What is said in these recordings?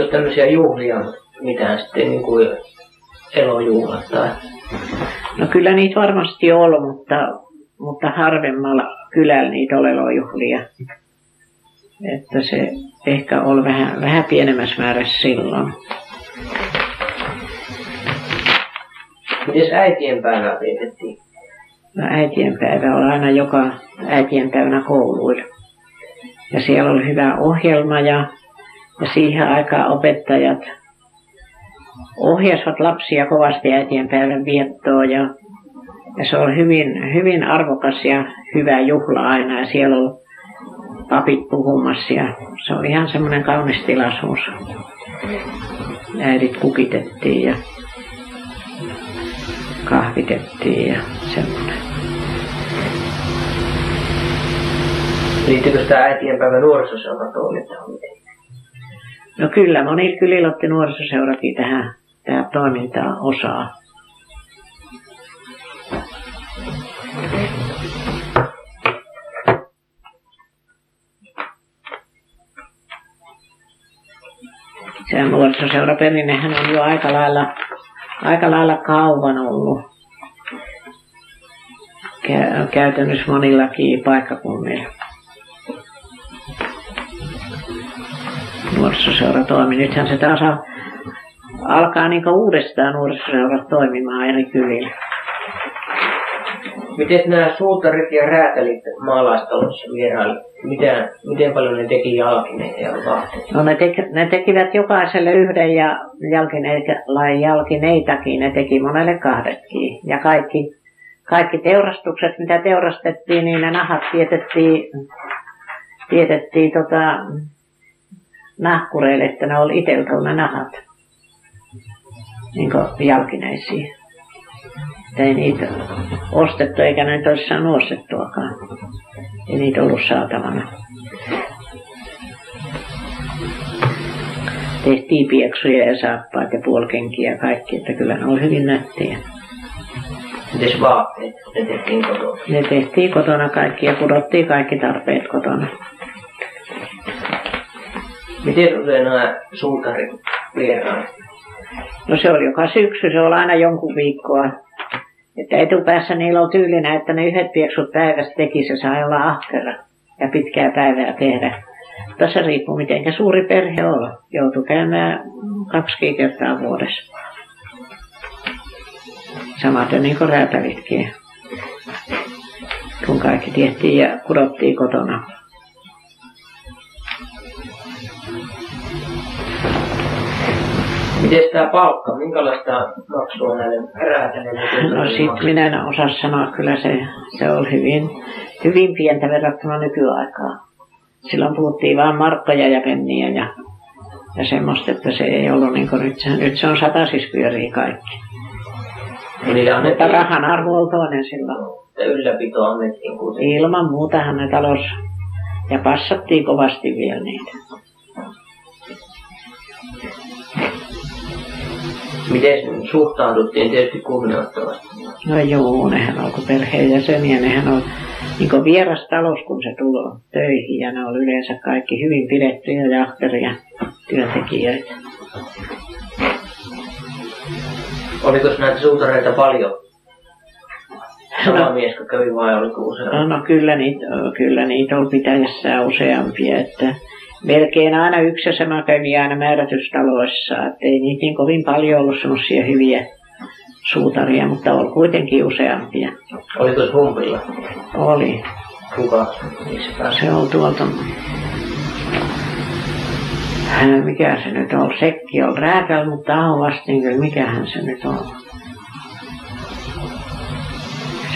Oliko tämmöisiä juhlia mitään sitten niin kuin elojuhlat tai? No kyllä niitä varmasti on, mutta, mutta harvemmalla kylällä niitä on elojuhlia. Että se ehkä oli vähän, vähän pienemmässä määrässä silloin. Miten äitienpäivää vietettiin? No äitienpäivä on aina joka äitienpäivänä kouluilla. Ja siellä oli hyvä ohjelma ja, ja siihen aikaan opettajat ohjasivat lapsia kovasti äitienpäivän viettoon ja, ja se oli hyvin, hyvin arvokas ja hyvä juhla aina ja siellä oli papit puhumassa ja se oli ihan semmoinen kaunis tilaisuus. Äidit kukitettiin ja kahvitettiin ja semmoinen. Liittyykö sitä äitienpäivän nuorisoseuratoimintaan No kyllä, moni kylillä otti nuorisoseurakin tähän, tähän toimintaan osaa. Se nuorisoseuraperinnehän on jo aika lailla, aika lailla kauan ollut käytännössä monillakin paikkakunnilla. Nuorisoseura toimi. Nythän se taas alkaa niin uudestaan nuorisoseura toimimaan eri kylillä. Miten nämä suutarit ja räätälit maalaistalossa vieraili? Miten, miten paljon ne teki jalkineita ja vaatteita? No ne, teki, ne tekivät jokaiselle yhden ja jalkineita, jalkineitakin, ne teki monelle kahdetkin. Ja kaikki, kaikki teurastukset, mitä teurastettiin, niin ne nahat tietettiin, tietettiin tota, nahkureille, että ne oli itseltä ne nahat. Niin kuin jalkineisiin. ei niitä ostettu eikä näitä olisi saanut ostettuakaan. Ei niitä ollut saatavana. Tehtiin pieksuja ja saappaat ja puolkenkiä ja kaikki, että kyllä ne oli hyvin nättiä. Mites vaatteet? Ne tehtiin kotona? Ne tehtiin kotona kaikki ja kudottiin kaikki tarpeet kotona. Miten usein nämä suutarit vieraat? No se oli joka syksy, se oli aina jonkun viikkoa. Että etupäässä niillä on tyylinen, että ne yhdet pieksut päivässä teki, se sai olla ahkera ja pitkää päivää tehdä. Tässä riippuu miten suuri perhe on. Joutuu käymään kaksi kertaa vuodessa. Samaten niin kuin räätälitkin. Kun kaikki tehtiin ja kudottiin kotona. Miten tämä palkka, minkälaista maksua näille räätäneille? No sit minä en osaa sanoa, kyllä se, se on hyvin, hyvin pientä verrattuna nykyaikaan. Silloin puhuttiin vain markkoja ja penniä ja, ja semmoista, että se ei ollut niin kuin nyt, se, nyt se on siis pyörii kaikki. Eli Mutta rahan arvo on toinen silloin. Ja ylläpito annettiin kuitenkin. Ilman muutahan ne talous ja passattiin kovasti vielä niitä. Miten suhtauduttiin tietysti kunnioittavasti? No joo, nehän alkoi perheenjäseniä, nehän on niin vieras talous, kun se tulee töihin ja ne on yleensä kaikki hyvin pidettyjä ja ahkeria työntekijöitä. Oliko näitä suutareita paljon? Sama no, mies, kävi vai oliko useampi? No, no kyllä, niitä, kyllä niitä on pitäjässä useampia, että melkein aina yksi ja sama kävi aina määrätystaloissa, että ei niitä niin kovin paljon ollut semmoisia hyviä suutaria, mutta oli kuitenkin useampia. Oliko se humpilla? Oli. Kuka Se on tuolta, mikä se nyt on, sekki on rääkäl, mutta on vastin, mikähän se nyt on.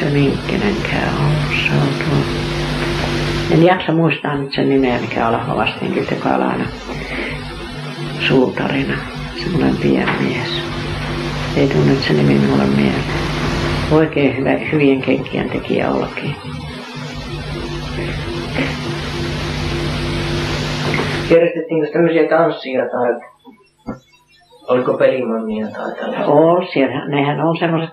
Se minkkinenkään on, se on tuolta. En jaksa muistaa nyt sen nimeä, mikä Alho vastinkin, joka on aina suutarina. Semmoinen pieni mies. Ei tunne nyt se nimi minulle mieleen. Oikein hyvä, hyvien kenkien tekijä ollakin. Järjestettiinkö tämmöisiä tanssia tai oliko pelimannia tai tällaista? On siellä. Nehän on semmoiset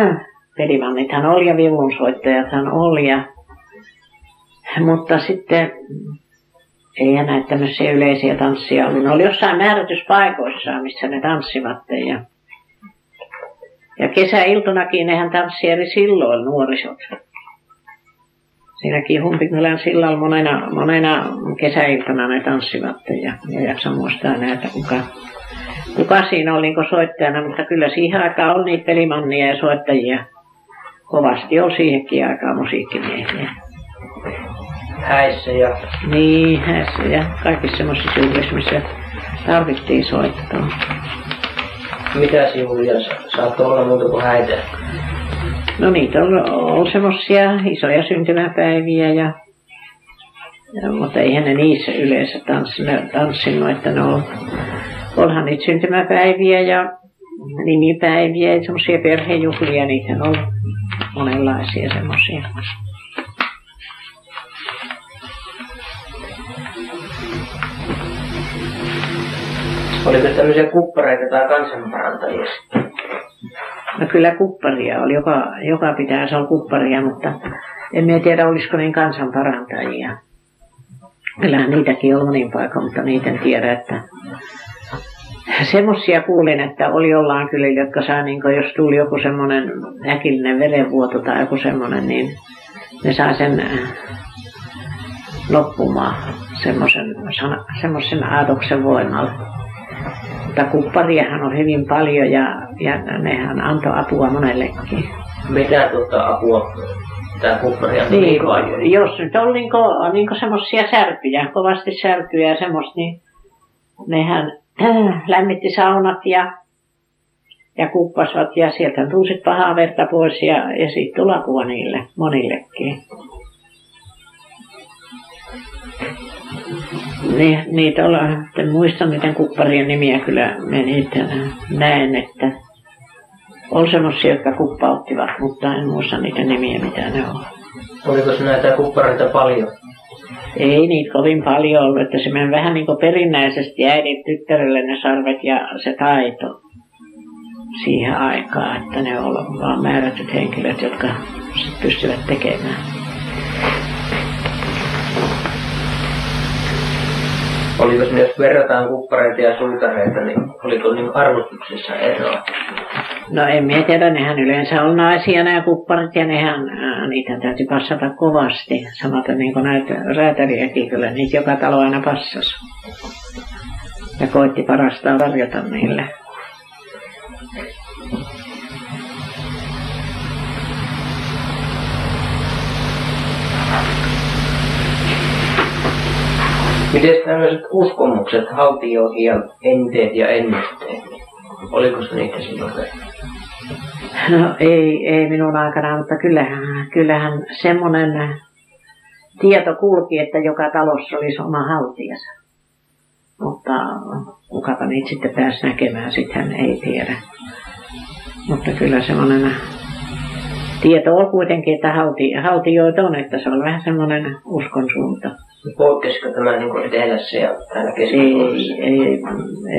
pelimannithan oli ja vivunsoittajathan oli ja mutta sitten Eihän näitä tämmöisiä yleisiä tanssia ollut. Ne oli jossain määrätyspaikoissa, missä ne tanssivat. Ja, ja kesäiltonakin nehän tanssieli silloin nuorisot. Siinäkin Humpikylän sillalla monena, monena kesäiltana ne tanssivat ja, ja jaksa muistaa näitä, kuka, kuka siinä oli niin soittajana, mutta kyllä siihen aikaan oli niitä pelimannia ja soittajia. Kovasti oli siihenkin aikaan musiikkimiehiä. Häissä ja... Niin, häissä ja kaikissa semmoisissa juhlissa, missä tarvittiin soittaa. Mitä juhlia saattoi olla muuta kuin häitä? No niitä on, on semmoisia isoja syntymäpäiviä ja, ja mutta eihän ne niissä yleensä tanssinut, tanssinut että ne on, onhan niitä syntymäpäiviä ja nimipäiviä ja semmoisia perhejuhlia, niitä on monenlaisia semmoisia. Oliko tämmöisiä kuppareita tai kansanparantajia No kyllä kupparia oli, joka, joka pitäisi olla kupparia, mutta en minä tiedä olisiko niin kansanparantajia. Kyllähän niitäkin on monin paikka, mutta niitä en tiedä, että semmoisia kuulin, että oli jollain kyllä, jotka saa, niin jos tuli joku semmoinen äkillinen verenvuoto tai joku semmoinen, niin ne saa sen äh, loppumaan semmoisen, semmoisen aatoksen voimalla. Mutta kuppariahan on hyvin paljon ja, ja nehän antoi apua monellekin. Mitä tuota apua tämä kuppari antoi niin, paljon? Jos nyt on niin niin semmoisia särkyjä, kovasti särkyjä ja semmoista, niin nehän äh, lämmitti saunat ja, ja kuppasivat ja sieltä tuli pahaa verta pois ja, ja sitten tuli apua niille, monillekin. Niin, niitä olla, en muista niiden kupparien nimiä kyllä, me niitä näen, että on semmoisia, jotka kuppauttivat, mutta en muista niiden nimiä, mitä ne on. Oliko näitä kuppareita paljon? Ei niitä kovin paljon ollut, että se meni vähän niin kuin perinnäisesti äidin tyttärelle ne sarvet ja se taito siihen aikaan, että ne ovat vain määrätyt henkilöt, jotka pystyvät tekemään. Oliko sinne, jos verrataan kuppareita ja suutareita, niin oliko niin arvostuksessa eroa? No en minä tiedä, nehän yleensä on naisia nämä kupparit ja nehän, niitä täytyy passata kovasti. Samaten niin kuin näitä räätäliäkin, kyllä niitä joka talo aina passasi. Ja koitti parastaan tarjota niille. Miten tämmöiset uskomukset, haltioihin ja enteet ja ennusteet, oliko se niitä silloin? No ei, ei minun aikana, mutta kyllähän, kyllähän semmoinen tieto kulki, että joka talossa olisi oma haltijansa. Mutta kukapa niitä sitten pääsi näkemään, sitten hän ei tiedä. Mutta kyllä semmoinen tieto on kuitenkin, että halti, haltijoita on, että se on vähän semmoinen uskon suunta. Poikkesiko tämä niin kuin etelässä ja täällä Ei, ei,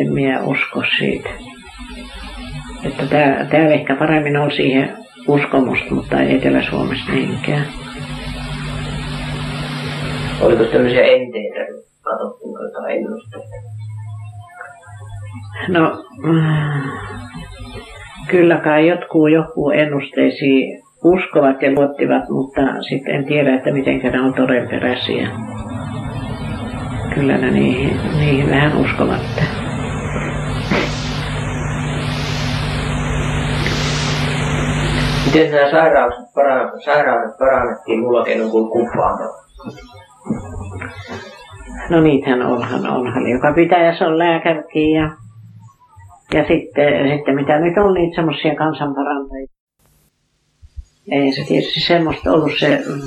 en minä usko siitä. Että tää, täällä ehkä paremmin on siihen uskomusta, mutta ei Etelä-Suomessa niinkään. Oliko tämmöisiä enteitä, katsottiinko jotain ennusteita? No, kyllä kai jotkut joku ennusteisiin uskovat ja luottivat, mutta sitten en tiedä, että miten ne on todenperäisiä kyllä ne niihin, niihin vähän uskovat. Miten nämä sairaudet, para, sairaudet parannettiin mulla keinoin kuin kumppaamalla? No niitähän onhan, onhan. Joka pitäjässä on lääkärikin ja, ja sitten, sitten mitä nyt on niitä semmoisia kansanparantajia. Ei se tietysti semmoista ollut se mm,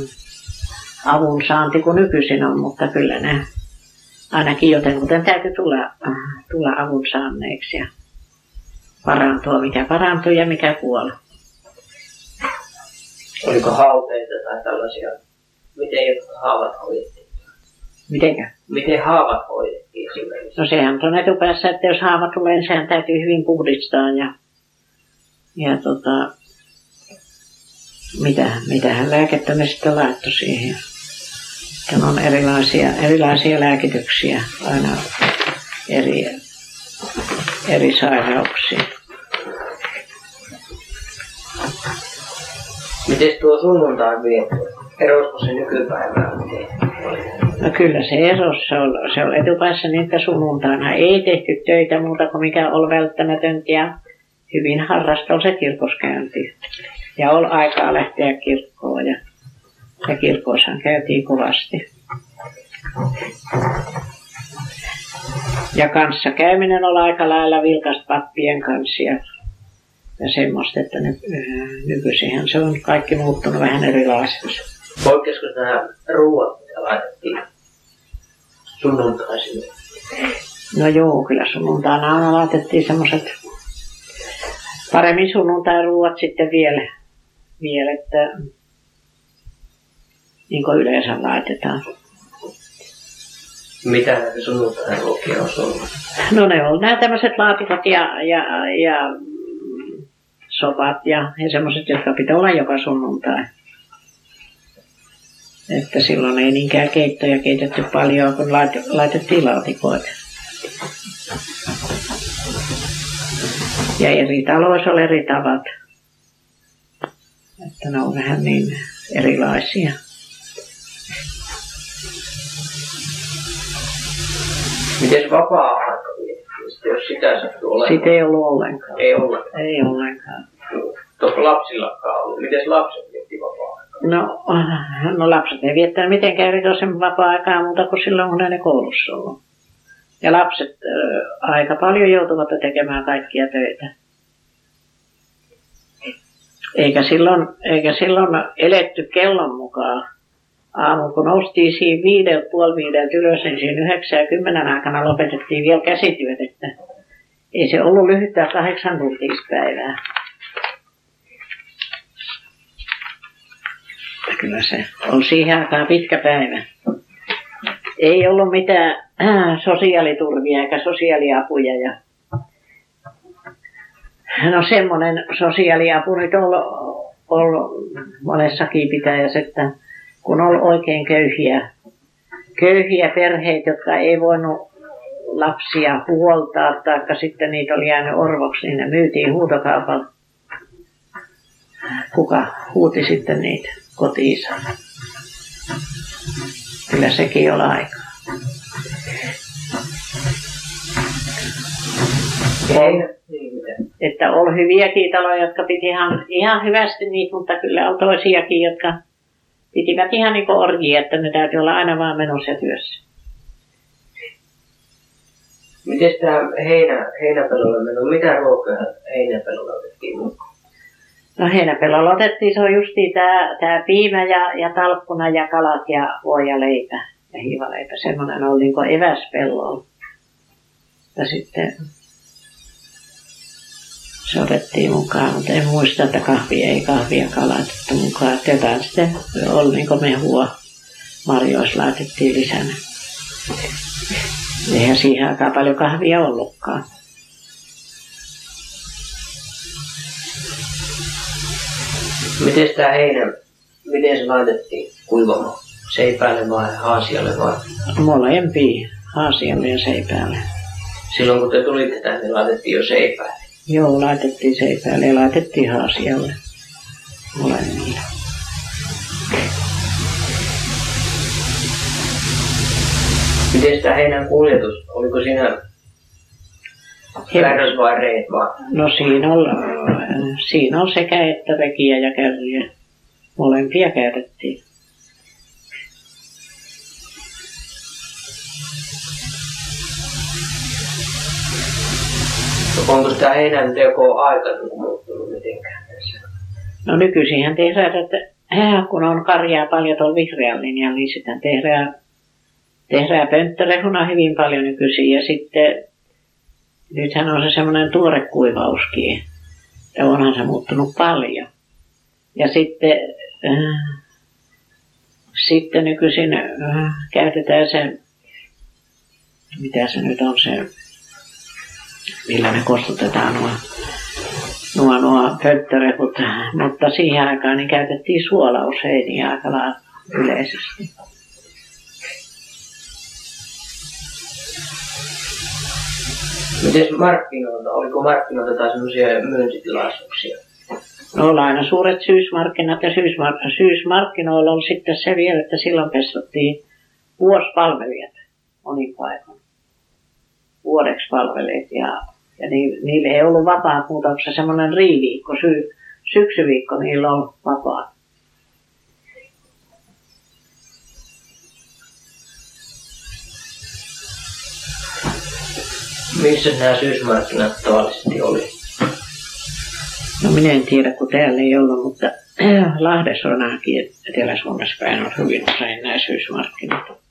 avun saanti kuin nykyisin on, mutta kyllä ne ainakin joten kuten täytyy tulla, äh, tulla avun saanneeksi ja parantua, mikä parantuu ja mikä kuolee. Oliko hauteita tai tällaisia? Miten jotkut haavat hoidettiin? Mitenkä? Miten haavat hoidettiin esimerkiksi? No sehän on etupäässä, että jos haava tulee, niin sehän täytyy hyvin puhdistaa ja, ja tota, mitä, mitähän lääkettä ne sitten laittoi siihen. Sitten on erilaisia, erilaisia lääkityksiä aina eri, eri sairauksia. Miten tuo sunnuntai viettö? Erosko se nykypäivään? No kyllä se erosi. Se on, se on etupäässä niin, että sunnuntaina ei tehty töitä muuta kuin mikä oli välttämätöntä ja hyvin harrastoi se kirkoskäynti. Ja oli aikaa lähteä kirkkoon ja, ja kirkossahan käytiin kovasti. Ja kanssa käyminen oli aika lailla vilkasta pappien kanssa ja, ja semmoista, että ny, nykyisinhän se on kaikki muuttunut vähän erilaiseksi. Poikkesko nämä ruuat, mitä laitettiin sunnuntaisin? No joo, kyllä sunnuntaina laitettiin semmoiset paremmin sunnuntai-ruuat sitten vielä, vielä että niin kuin yleensä laitetaan. Mitä sunnuntain ruokia on ollut? No ne on nämä tämmöiset laatikot ja, ja, ja sopat ja, ja semmoiset, jotka pitää olla joka sunnuntai. Että silloin ei niinkään keittoja keitetty paljon, kun laitettiin laatikoita. Ja eri taloissa oli eri tavat. Että ne on vähän niin erilaisia. Miten vapaa-aika jos sitä sattuu olemaan? Sitä ei ollut ollenkaan. Ei ollenkaan. Ei ollenkaan. Tuossa lapsillakaan ollut. Miten lapset vietti vapaa-aikaa? No, no lapset ei viettänyt mitenkään erikoisen vapaa-aikaa muuta kuin silloin, kun ne koulussa ollut. Ja lapset äh, aika paljon joutuvat tekemään kaikkia töitä. Eikä silloin, eikä silloin eletty kellon mukaan. Aamu kun noustiin siinä viideltä, puoli viideltä ylös, niin siinä yhdeksän ja kymmenen aikana lopetettiin vielä käsityöt, että ei se ollut lyhyttä kahdeksan päivää. Kyllä se on siihen aikaan pitkä päivä. Ei ollut mitään sosiaaliturvia eikä sosiaaliapuja. Ja... No semmoinen sosiaaliapu nyt on ollut monessakin pitäjässä, että kun oli oikein köyhiä, köyhiä perheitä, jotka ei voinut lapsia huoltaa, tai sitten niitä oli jäänyt orvoksi, niin ne myytiin huutokaupalla. Kuka huuti sitten niitä kotiinsa. Kyllä sekin oli aika. Että oli hyviäkin taloja, jotka piti ihan, ihan hyvästi niitä, mutta kyllä on toisiakin, jotka pitivät ihan niin kuin orjia, että ne täytyy olla aina vaan menossa ja työssä. Miten tämä heinä, heinäpelolla meno, mitä ruokaa heinäpelolla otettiin mukaan? No heinäpelolla otettiin, se on justiin tämä, tämä piimä ja, ja talkkuna ja kalat ja voi ja leipä ja hiivaleipä. Semmoinen oli niin kuin eväspellolla. Ja sitten se otettiin mukaan, mutta en muista, että kahvi ei kahviakaan laitettu mukaan. Jotain sitten oli niin mehua marjoissa laitettiin lisänä. Eihän siihen aikaan paljon kahvia ollutkaan. Miten tämä heinä, miten se laitettiin kuivamaan? Seipäälle vai haasialle vai? Molempia, haasialle ja seipäälle. Silloin kun te tulitte tänne, niin laitettiin jo seipäälle. Joo, laitettiin seipäälle ja laitettiin haasialle. Molemmille. Miten sitä heinän kuljetus, oliko siinä kärrys vai reet vai? No siinä on, siinä on sekä että rekiä ja kärriä. Molempia käytettiin. Onko tämä heinän teko aika niin muuttunut mitenkään tässä? No nykyisinhän tehdään, että kun on karjaa paljon tuolla vihreän linjalla, niin sitten tehdään, tehdään pönttörehuna hyvin paljon nykyisin. Ja sitten nythän on se semmoinen tuorekuivauskin. Ja onhan se muuttunut paljon. Ja sitten, äh, sitten nykyisin äh, käytetään se, mitä se nyt on se millä ne kostutetaan nuo, nuo, nuo pötterehut. Mutta siihen aikaan niin käytettiin suolausheiniä aika yleisesti. Miten markkinoilla? Oliko markkinoilla tai semmoisia myyntitilaisuuksia? No oli aina suuret syysmarkkinat ja syysmark- syysmarkkinoilla oli sitten se vielä, että silloin pestattiin vuosipalvelijat monin paikoin. Vuodeksi palvelijat ja, ja ni, niille ei ollut vapaa muuta kuin se semmoinen riiviikko, sy, syksyviikko niillä on vapaa. Missä nämä syysmarkkinat tavallisesti oli? No minä en tiedä, kun täällä ei ollut, mutta Lahdessa on ainakin Etelä-Suomessa päin on hyvin usein nämä syysmarkkinat.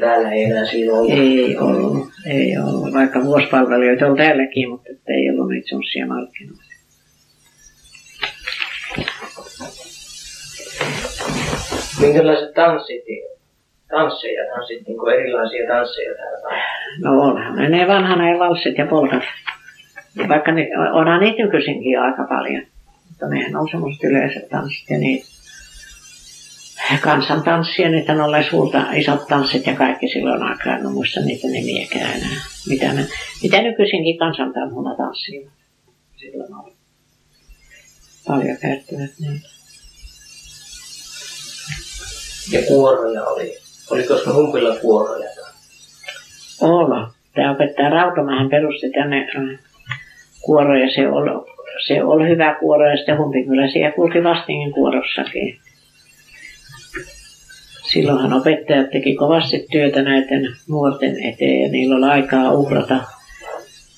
Täällä ei enää siinä ollut. Ei ollut, ei ollut. Vaikka vuosipalvelijoita on täälläkin, mutta ei ollut niitä semmoisia markkinoita. Minkälaiset tanssit, tansseja, tanssit, niin kuin erilaisia tansseja täällä? No onhan ne, vanhana ja valssit ja polkat. Vaikka ne, onhan niitä nykyisinkin aika paljon. Mutta nehän on semmoiset yleiset tanssit ja niitä kansantanssia, niitä on suurta, isot tanssit ja kaikki silloin aikaa, en muista niitä nimiäkään enää. Mitä, ne, mitä nykyisinkin kansantanssuna tanssivat. Silloin oli. Paljon käyttävät niitä. Ja kuoroja oli. Oliko se humpilla kuoroja? Olla. Tämä opettaja Rautamähän perusti tänne äh, kuoroja. Se oli, se oli hyvä kuoro ja sitten Humpikylä siellä kulki Vastingin kuorossakin. Silloinhan opettajat teki kovasti työtä näiden nuorten eteen ja niillä oli aikaa uhrata.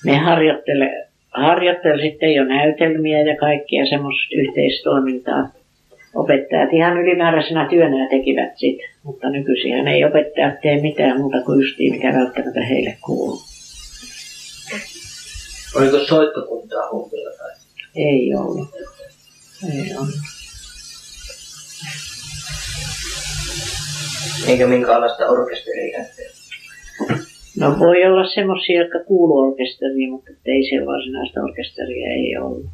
Ne harjoittele, harjoitteli sitten jo näytelmiä ja kaikkia semmoista yhteistoimintaa. Opettajat ihan ylimääräisenä työnä tekivät sit, mutta nykyisin ei opettajat tee mitään muuta kuin justiin, mikä välttämättä heille kuuluu. Oliko soittokuntaa humpilla tai? Ei ollut. Ei ollut. Eikä minkäänlaista orkesteria? No voi olla semmoisia, jotka kuuluu orkesteriin, mutta ei siellä varsinaista orkesteria ei ollut.